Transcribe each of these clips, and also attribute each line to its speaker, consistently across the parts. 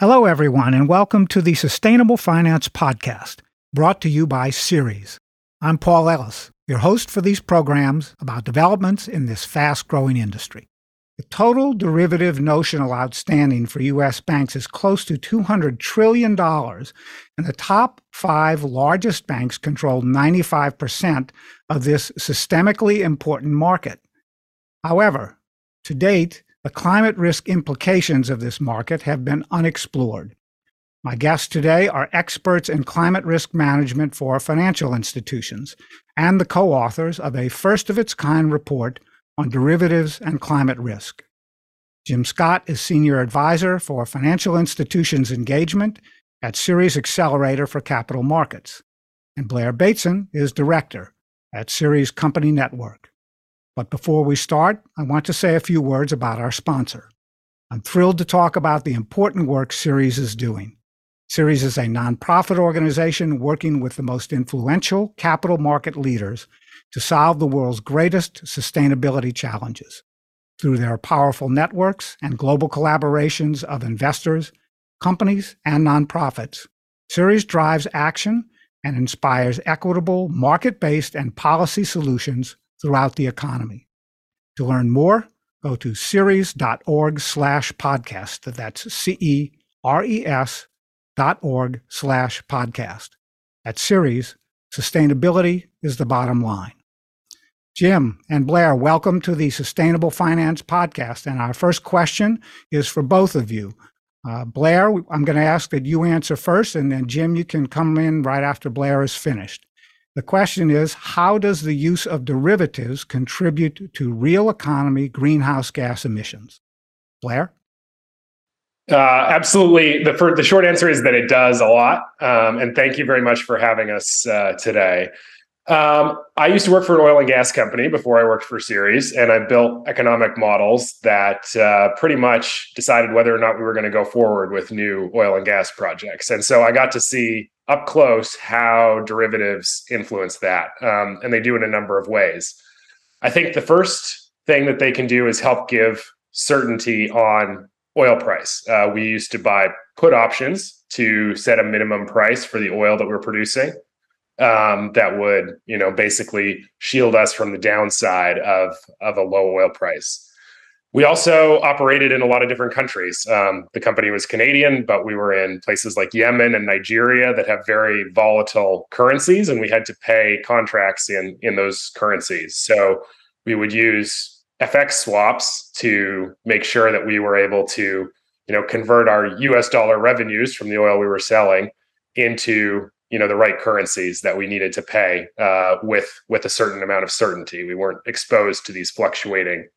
Speaker 1: Hello, everyone, and welcome to the Sustainable Finance Podcast, brought to you by Ceres. I'm Paul Ellis, your host for these programs about developments in this fast growing industry. The total derivative notional outstanding for U.S. banks is close to $200 trillion, and the top five largest banks control 95% of this systemically important market. However, to date, the climate risk implications of this market have been unexplored. My guests today are experts in climate risk management for financial institutions and the co authors of a first of its kind report on derivatives and climate risk. Jim Scott is Senior Advisor for Financial Institutions Engagement at Ceres Accelerator for Capital Markets, and Blair Bateson is Director at Ceres Company Network. But before we start, I want to say a few words about our sponsor. I'm thrilled to talk about the important work Ceres is doing. Ceres is a nonprofit organization working with the most influential capital market leaders to solve the world's greatest sustainability challenges. Through their powerful networks and global collaborations of investors, companies, and nonprofits, Ceres drives action and inspires equitable, market based, and policy solutions throughout the economy. To learn more, go to ceres.org slash podcast. That's C-E-R-E-S dot org slash podcast. At Ceres, sustainability is the bottom line. Jim and Blair, welcome to the Sustainable Finance Podcast. And our first question is for both of you. Uh, Blair, I'm going to ask that you answer first, and then Jim, you can come in right after Blair is finished. The question is how does the use of derivatives contribute to real economy greenhouse gas emissions? Blair?
Speaker 2: Uh, absolutely. The, for, the short answer is that it does a lot. Um, and thank you very much for having us uh, today. Um, I used to work for an oil and gas company before I worked for Ceres, and I built economic models that uh, pretty much decided whether or not we were going to go forward with new oil and gas projects. And so I got to see up close how derivatives influence that. Um, and they do in a number of ways. I think the first thing that they can do is help give certainty on oil price. Uh, we used to buy put options to set a minimum price for the oil that we're producing um, that would, you know, basically shield us from the downside of of a low oil price. We also operated in a lot of different countries. Um, the company was Canadian, but we were in places like Yemen and Nigeria that have very volatile currencies, and we had to pay contracts in in those currencies. So we would use FX swaps to make sure that we were able to, you know, convert our U.S. dollar revenues from the oil we were selling into you know the right currencies that we needed to pay uh, with with a certain amount of certainty. We weren't exposed to these fluctuating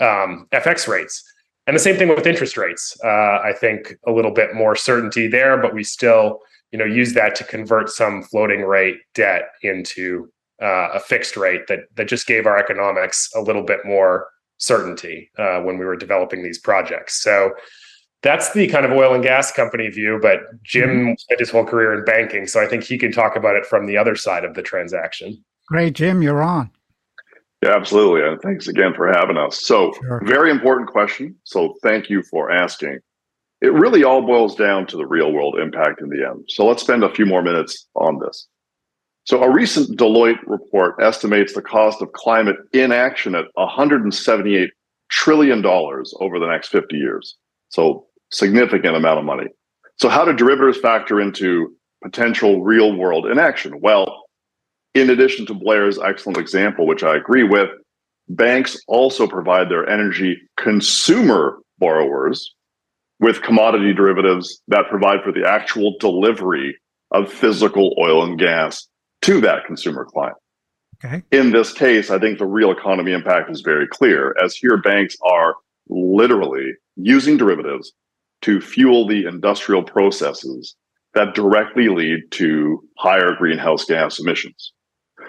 Speaker 2: um, FX rates. And the same thing with interest rates. Uh, I think a little bit more certainty there, but we still, you know, use that to convert some floating rate debt into uh, a fixed rate that that just gave our economics a little bit more certainty uh, when we were developing these projects. So that's the kind of oil and gas company view. But Jim mm-hmm. spent his whole career in banking, so I think he can talk about it from the other side of the transaction.
Speaker 1: Great, Jim, you're on.
Speaker 3: Yeah, absolutely. And thanks again for having us. So, sure. very important question. So, thank you for asking. It really all boils down to the real world impact in the end. So, let's spend a few more minutes on this. So, a recent Deloitte report estimates the cost of climate inaction at $178 trillion over the next 50 years. So, significant amount of money. So, how do derivatives factor into potential real world inaction? Well, in addition to Blair's excellent example, which I agree with, banks also provide their energy consumer borrowers with commodity derivatives that provide for the actual delivery of physical oil and gas to that consumer client. Okay. In this case, I think the real economy impact is very clear, as here banks are literally using derivatives to fuel the industrial processes that directly lead to higher greenhouse gas emissions.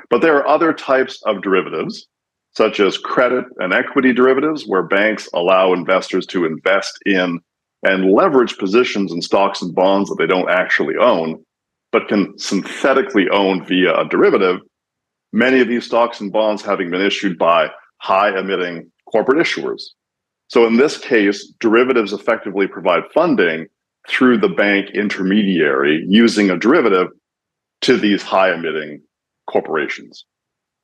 Speaker 3: But there are other types of derivatives, such as credit and equity derivatives, where banks allow investors to invest in and leverage positions in stocks and bonds that they don't actually own, but can synthetically own via a derivative. Many of these stocks and bonds having been issued by high emitting corporate issuers. So in this case, derivatives effectively provide funding through the bank intermediary using a derivative to these high emitting corporations.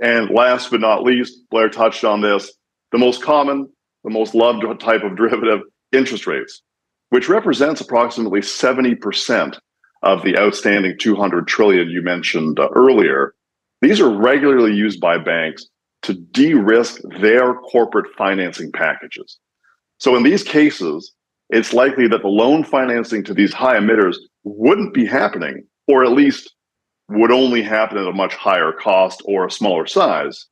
Speaker 3: And last but not least, Blair touched on this the most common, the most loved type of derivative, interest rates, which represents approximately 70% of the outstanding 200 trillion you mentioned uh, earlier. These are regularly used by banks to de risk their corporate financing packages. So, in these cases, it's likely that the loan financing to these high emitters wouldn't be happening, or at least would only happen at a much higher cost or a smaller size.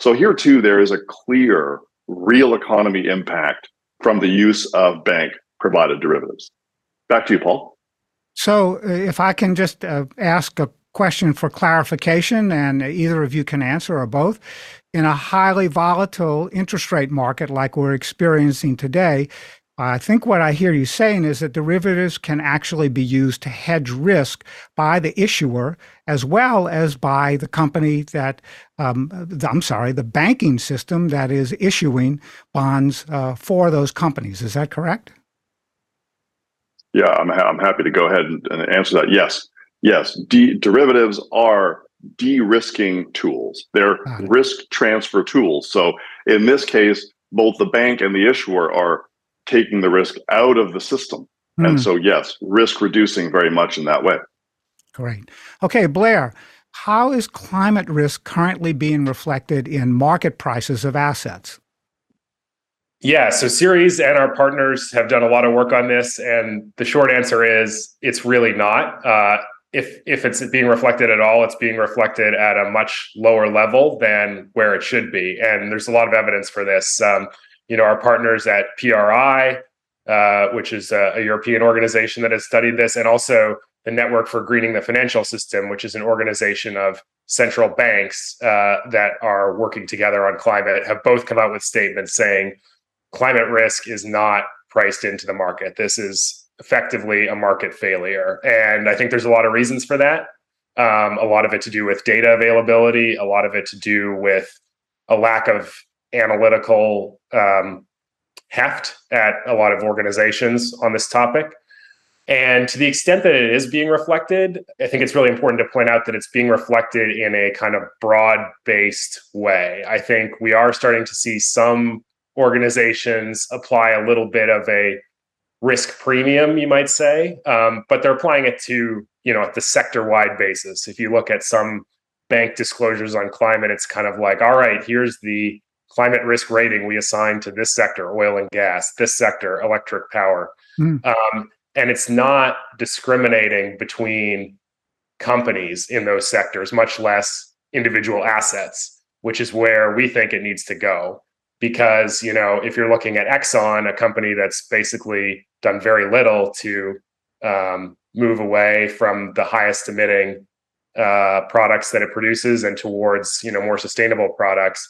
Speaker 3: So, here too, there is a clear real economy impact from the use of bank provided derivatives. Back to you, Paul.
Speaker 1: So, uh, if I can just uh, ask a question for clarification, and either of you can answer or both. In a highly volatile interest rate market like we're experiencing today, I think what I hear you saying is that derivatives can actually be used to hedge risk by the issuer as well as by the company that, um, I'm sorry, the banking system that is issuing bonds uh, for those companies. Is that correct?
Speaker 3: Yeah, I'm, ha- I'm happy to go ahead and, and answer that. Yes, yes. De- derivatives are de-risking tools. They're risk transfer tools. So in this case, both the bank and the issuer are taking the risk out of the system. Mm. And hmm. so, yes, risk reducing very much in that way.
Speaker 1: Great. Okay, Blair, how is climate risk currently being reflected in market prices of assets?
Speaker 2: Yeah, so Ceres and our partners have done a lot of work on this, and the short answer is it's really not. Uh, if if it's being reflected at all, it's being reflected at a much lower level than where it should be, and there's a lot of evidence for this. Um, you know, our partners at PRI, uh, which is a, a, European organization that has studied this, and also the Network for Greening the Financial System, which is an organization of central banks uh, that are working together on climate, have both come out with statements saying climate risk is not priced into the market. This is effectively a market failure. And I think there's a lot of reasons for that. Um, a lot of it to do with data availability, a lot of it to do with a lack of analytical um, heft at a lot of organizations on this topic. And to the extent that it is being reflected, I think it's really important to point out that it's being reflected in a kind of broad based way. I think we are starting to see some organizations apply a little bit of a risk premium, you might say, um, but they're applying it to, you know, at the sector wide basis. If you look at some bank disclosures on climate, it's kind of like, all right, here's the climate risk rating we assign to this sector, oil and gas, this sector, electric power. Mm. Um, and it's not discriminating between companies in those sectors, much less individual assets, which is where we think it needs to go. Because, you know, if you're looking at Exxon, a company that's basically done very little to um, move away from the highest emitting uh, products that it produces and towards, you know, more sustainable products,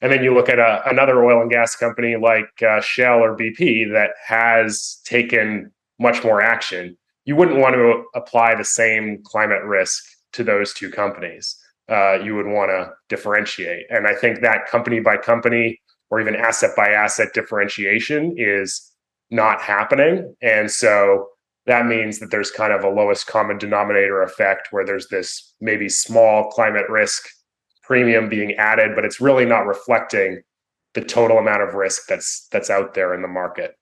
Speaker 2: and then you look at a, uh, another oil and gas company like uh, Shell or BP that has taken much more action. You wouldn't want to apply the same climate risk to those two companies. Uh, you would want to differentiate. And I think that company by company or even asset by asset differentiation is not happening. And so that means that there's kind of a lowest common denominator effect where there's this maybe small climate risk premium being added, but it's really not reflecting the total amount of risk that's that's out there in the market.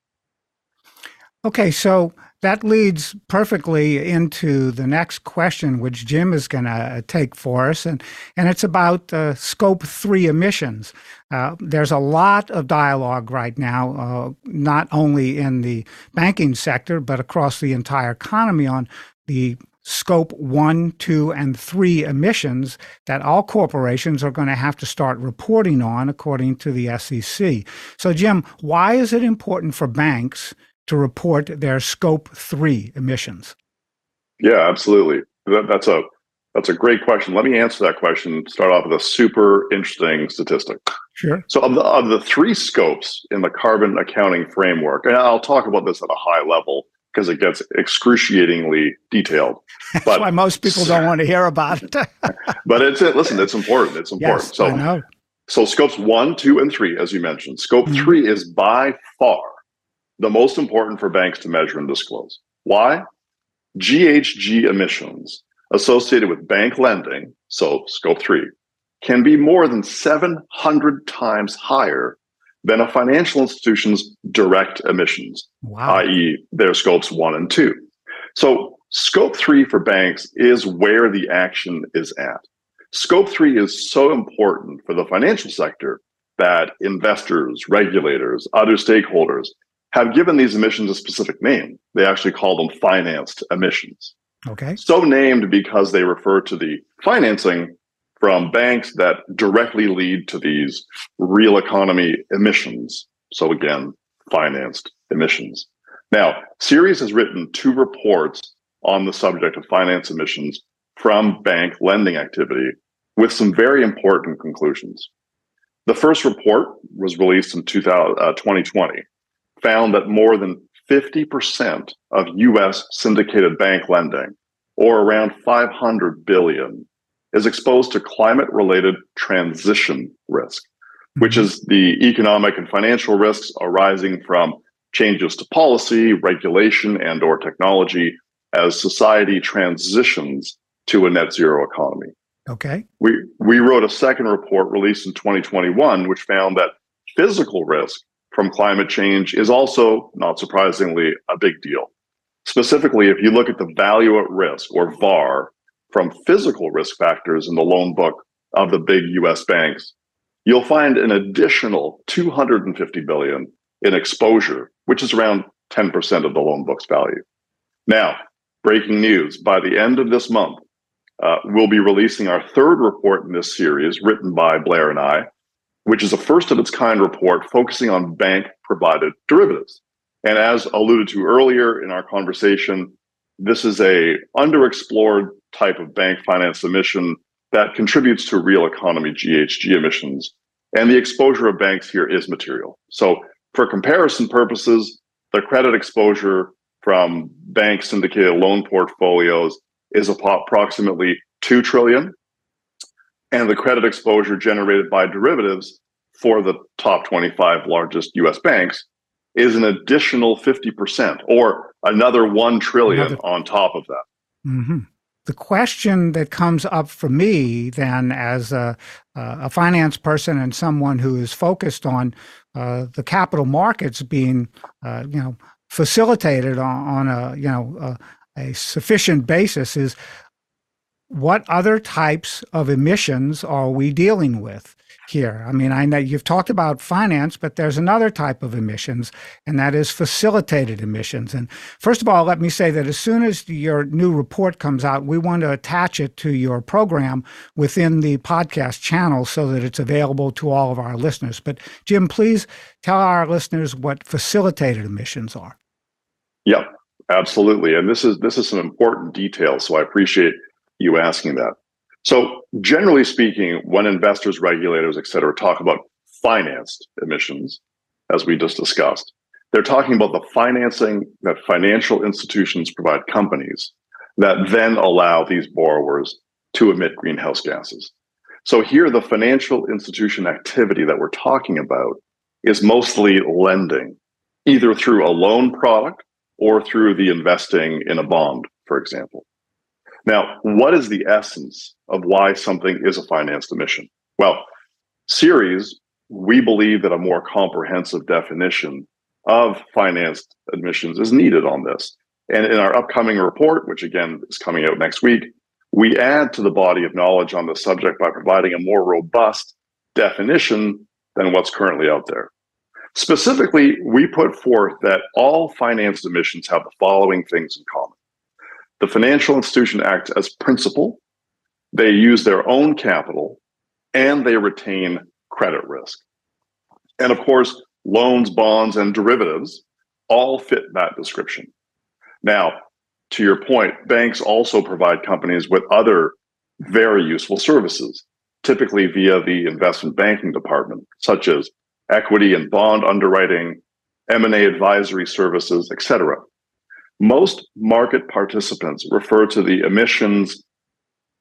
Speaker 1: Okay, so that leads perfectly into the next question, which Jim is going to take for us, and and it's about uh, scope three emissions. Uh, there's a lot of dialogue right now, uh, not only in the banking sector but across the entire economy on the scope one, two, and three emissions that all corporations are going to have to start reporting on according to the SEC. So, Jim, why is it important for banks to report their scope three emissions?
Speaker 3: Yeah, absolutely. That, that's a that's a great question. Let me answer that question. Start off with a super interesting statistic.
Speaker 1: Sure.
Speaker 3: So, of the of the three scopes in the carbon accounting framework, and I'll talk about this at a high level because it gets excruciatingly detailed.
Speaker 1: That's but, why most people don't want to hear about it.
Speaker 3: but it's it. Listen, it's important. It's important.
Speaker 1: Yes, so, I know.
Speaker 3: so scopes one, two, and three, as you mentioned, scope mm-hmm. three is by far the most important for banks to measure and disclose. Why? GHG emissions associated with bank lending, so scope three, can be more than 700 times higher than a financial institution's direct emissions, wow. i.e., their scopes one and two. So, scope three for banks is where the action is at. Scope three is so important for the financial sector that investors, regulators, other stakeholders have given these emissions a specific name. They actually call them financed emissions.
Speaker 1: Okay.
Speaker 3: So named because they refer to the financing from banks that directly lead to these real economy emissions. So again, financed emissions. Now, Ceres has written two reports on the subject of finance emissions from bank lending activity with some very important conclusions. The first report was released in 2000, uh, 2020, found that more than 50% of US syndicated bank lending, or around 500 billion, is exposed to climate related transition risk, which mm-hmm. is the economic and financial risks arising from changes to policy, regulation, and or technology as society transitions to a net zero economy.
Speaker 1: Okay.
Speaker 3: We we wrote a second report released in 2021 which found that physical risk from climate change is also not surprisingly a big deal. Specifically, if you look at the value at risk or VAR from physical risk factors in the loan book of the big US banks, you'll find an additional 250 billion in exposure, which is around 10% of the loan book's value. Now, breaking news by the end of this month, uh, we'll be releasing our third report in this series, written by Blair and I, which is a first of its kind report focusing on bank provided derivatives. And as alluded to earlier in our conversation, this is a underexplored type of bank finance emission that contributes to real economy GHG emissions. And the exposure of banks here is material. So, for comparison purposes, the credit exposure from bank syndicated loan portfolios is approximately 2 trillion and the credit exposure generated by derivatives for the top 25 largest US banks is an additional 50% or another 1 trillion another. on top of that.
Speaker 1: Mm-hmm. The question that comes up for me then as a, a finance person and someone who is focused on uh, the capital markets being, uh, you know, facilitated on, on a, you know, a, a sufficient basis is what other types of emissions are we dealing with? here. I mean, I know you've talked about finance, but there's another type of emissions, and that is facilitated emissions. And first of all, let me say that as soon as your new report comes out, we want to attach it to your program within the podcast channel so that it's available to all of our listeners. But Jim, please tell our listeners what facilitated emissions are.
Speaker 3: Yep, absolutely. And this is this is some important detail, so I appreciate you asking that. So, generally speaking, when investors, regulators, et cetera, talk about financed emissions, as we just discussed, they're talking about the financing that financial institutions provide companies that then allow these borrowers to emit greenhouse gases. So, here, the financial institution activity that we're talking about is mostly lending, either through a loan product or through the investing in a bond, for example. Now, what is the essence of why something is a financed emission? Well, Ceres, we believe that a more comprehensive definition of financed emissions is needed on this. And in our upcoming report, which again is coming out next week, we add to the body of knowledge on the subject by providing a more robust definition than what's currently out there. Specifically, we put forth that all financed emissions have the following things in common. The financial institution acts as principal, they use their own capital, and they retain credit risk. And of course, loans, bonds, and derivatives all fit that description. Now, to your point, banks also provide companies with other very useful services, typically via the investment banking department, such as equity and bond underwriting, M&A advisory services, etc. Most market participants refer to the emissions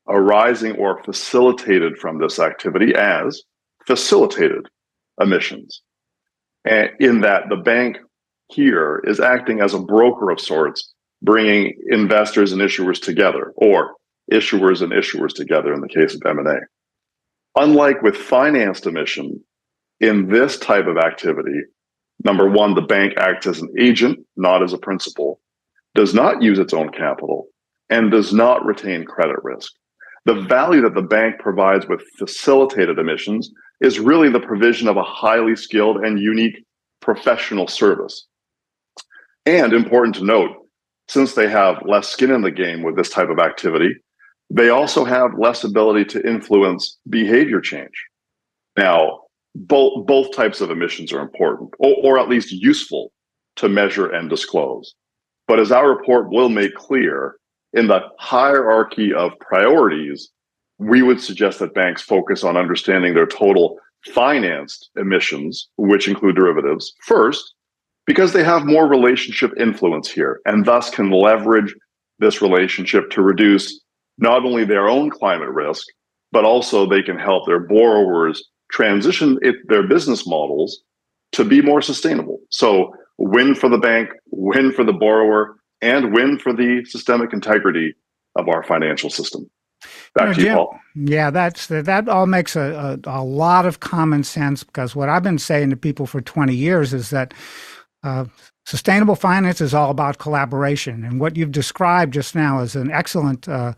Speaker 3: arising or facilitated from this activity as facilitated emissions. And in that the bank here is acting as a broker of sorts bringing investors and issuers together, or issuers and issuers together in the case of M&A. Unlike with financed emission, in this type of activity, number one, the bank acts as an agent, not as a principal, does not use its own capital, and does not retain credit risk. The value that the bank provides with facilitated emissions is really the provision of a highly skilled and unique professional service. And important to note, since they have less skin in the game with this type of activity, they also have less ability to influence behavior change. Now, both, both types of emissions are important, or, or at least useful to measure and disclose. But as our report will make clear, in the hierarchy of priorities, we would suggest that banks focus on understanding their total financed emissions, which include derivatives, first, because they have more relationship influence here and thus can leverage this relationship to reduce not only their own climate risk, but also they can help their borrowers transition it, their business models to be more sustainable. So, win for the bank, win for the borrower, and win for the systemic integrity of our financial system. Back you know, to you, Paul.
Speaker 1: Yeah, that's that all makes a, a, a, lot of common sense because what I've been saying to people for 20 years is that uh, sustainable finance is all about collaboration. And what you've described just now is an excellent uh,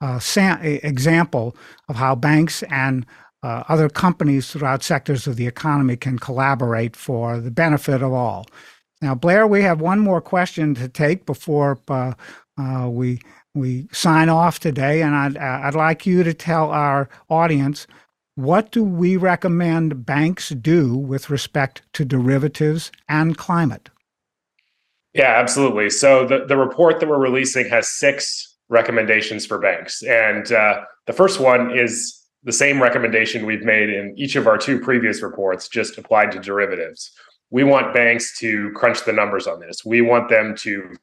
Speaker 1: uh, sam- example of how banks and uh, other companies throughout sectors of the economy can collaborate for the benefit of all. Now, Blair, we have one more question to take before uh, uh, we we sign off today, and I'd I'd like you to tell our audience what do we recommend banks do with respect to derivatives and climate.
Speaker 2: Yeah, absolutely. So the the report that we're releasing has six recommendations for banks, and uh, the first one is the same recommendation we've made in each of our two previous reports, just applied to derivatives we want banks to crunch the numbers on this. We want them to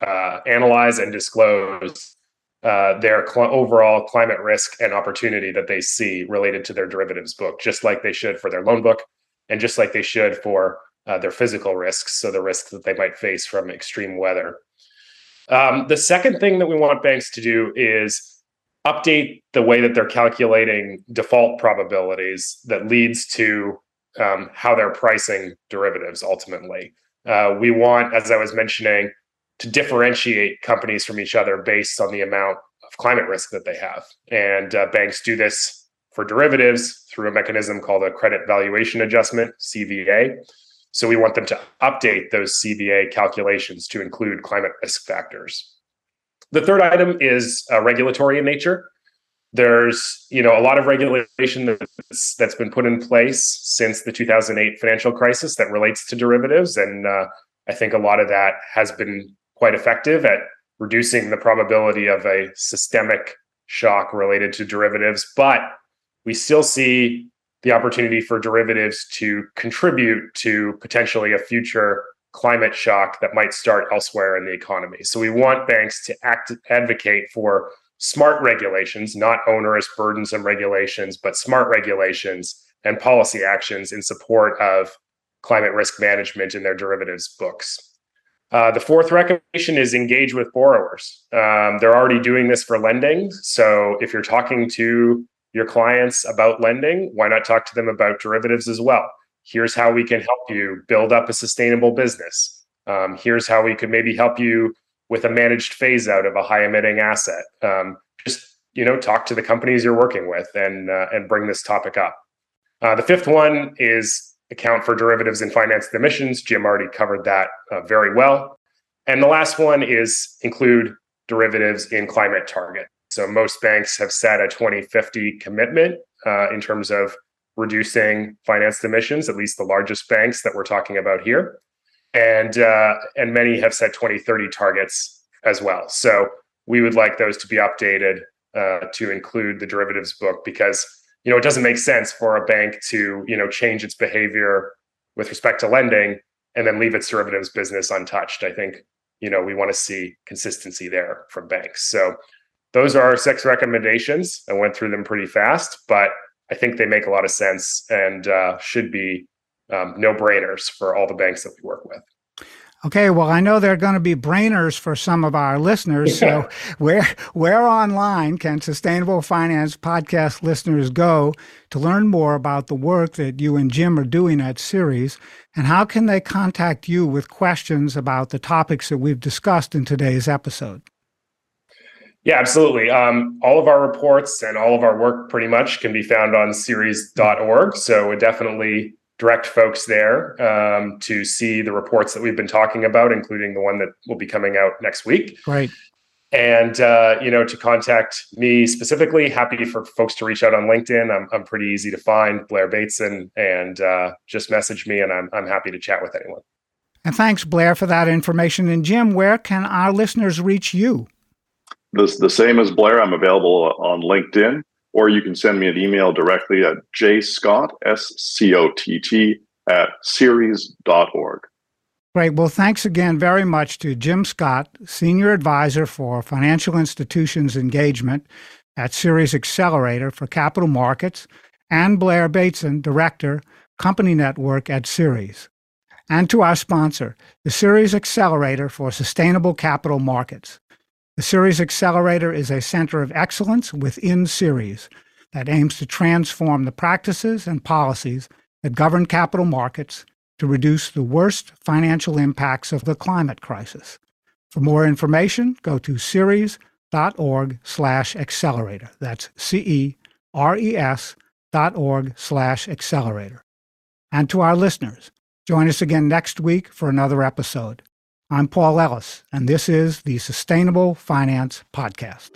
Speaker 2: uh, analyze and disclose uh, their cl- overall climate risk and opportunity that they see related to their derivatives book, just like they should for their loan book, and just like they should for uh, their physical risks, so the risks that they might face from extreme weather. Um, the second thing that we want banks to do is update the way that they're calculating default probabilities that leads to um, how they're pricing derivatives ultimately. Uh, we want, as I was mentioning, to differentiate companies from each other based on the amount of climate risk that they have. And uh, banks do this for derivatives through a mechanism called a credit valuation adjustment, CVA. So we want them to update those CVA calculations to include climate risk factors. The third item is uh, regulatory in nature. There's, you know, a lot of regulation that's, that's been put in place since the 2008 financial crisis that relates to derivatives, and uh, I think a lot of that has been quite effective at reducing the probability of a systemic shock related to derivatives. But we still see the opportunity for derivatives to contribute to potentially a future climate shock that might start elsewhere in the economy. So we want banks to act advocate for smart regulations, not onerous, burdensome regulations, but smart regulations and policy actions in support of climate risk management in their derivatives books. Uh, the fourth recommendation is engage with borrowers. Um, they're already doing this for lending. So if you're talking to your clients about lending, why not talk to them about derivatives as well? Here's how we can help you build up a sustainable business. Um, here's how we could maybe help you with a managed phase out of a high emitting asset. Um, just you know, talk to the companies you're working with and uh, and bring this topic up. Uh, the fifth one is account for derivatives and financed emissions. Jim already covered that uh, very well. And the last one is include derivatives in climate target. So most banks have set a 2050 commitment uh, in terms of reducing financed emissions, at least the largest banks that we're talking about here and uh, and many have set 2030 targets as well. So we would like those to be updated uh, to include the derivatives book because you know it doesn't make sense for a bank to you know change its behavior with respect to lending and then leave its derivatives business untouched. I think you know we want to see consistency there from banks. So those are our six recommendations. I went through them pretty fast, but I think they make a lot of sense and uh, should be um, no brainers for all the banks that we work with.
Speaker 1: Okay, well, I know there are going to be brainers for some of our listeners. So, where where online can Sustainable Finance podcast listeners go to learn more about the work that you and Jim are doing at Ceres, And how can they contact you with questions about the topics that we've discussed in today's episode?
Speaker 2: Yeah, absolutely. Um, all of our reports and all of our work pretty much can be found on ceres.org. So, definitely direct folks there um, to see the reports that we've been talking about, including the one that will be coming out next week.
Speaker 1: Right.
Speaker 2: And uh, you know, to contact me specifically, happy for folks to reach out on LinkedIn. I'm I'm pretty easy to find, Blair Bateson, and uh, just message me, and I'm I'm happy to chat with anyone.
Speaker 1: And thanks, Blair, for that information. And Jim, where can our listeners reach you?
Speaker 3: The, the same as Blair. I'm available on LinkedIn or you can send me an email directly at jscott, S-C-O-T-T, at ceres.org.
Speaker 1: Great. Well, thanks again very much to Jim Scott, Senior Advisor for Financial Institutions Engagement at Ceres Accelerator for Capital Markets, and Blair Bateson, Director, Company Network at Ceres. And to our sponsor, the Ceres Accelerator for Sustainable Capital Markets. The Ceres Accelerator is a center of excellence within Ceres that aims to transform the practices and policies that govern capital markets to reduce the worst financial impacts of the climate crisis. For more information, go to ceres.org slash accelerator. That's C-E-R-E-S dot org slash accelerator. And to our listeners, join us again next week for another episode. I'm Paul Ellis, and this is the Sustainable Finance Podcast.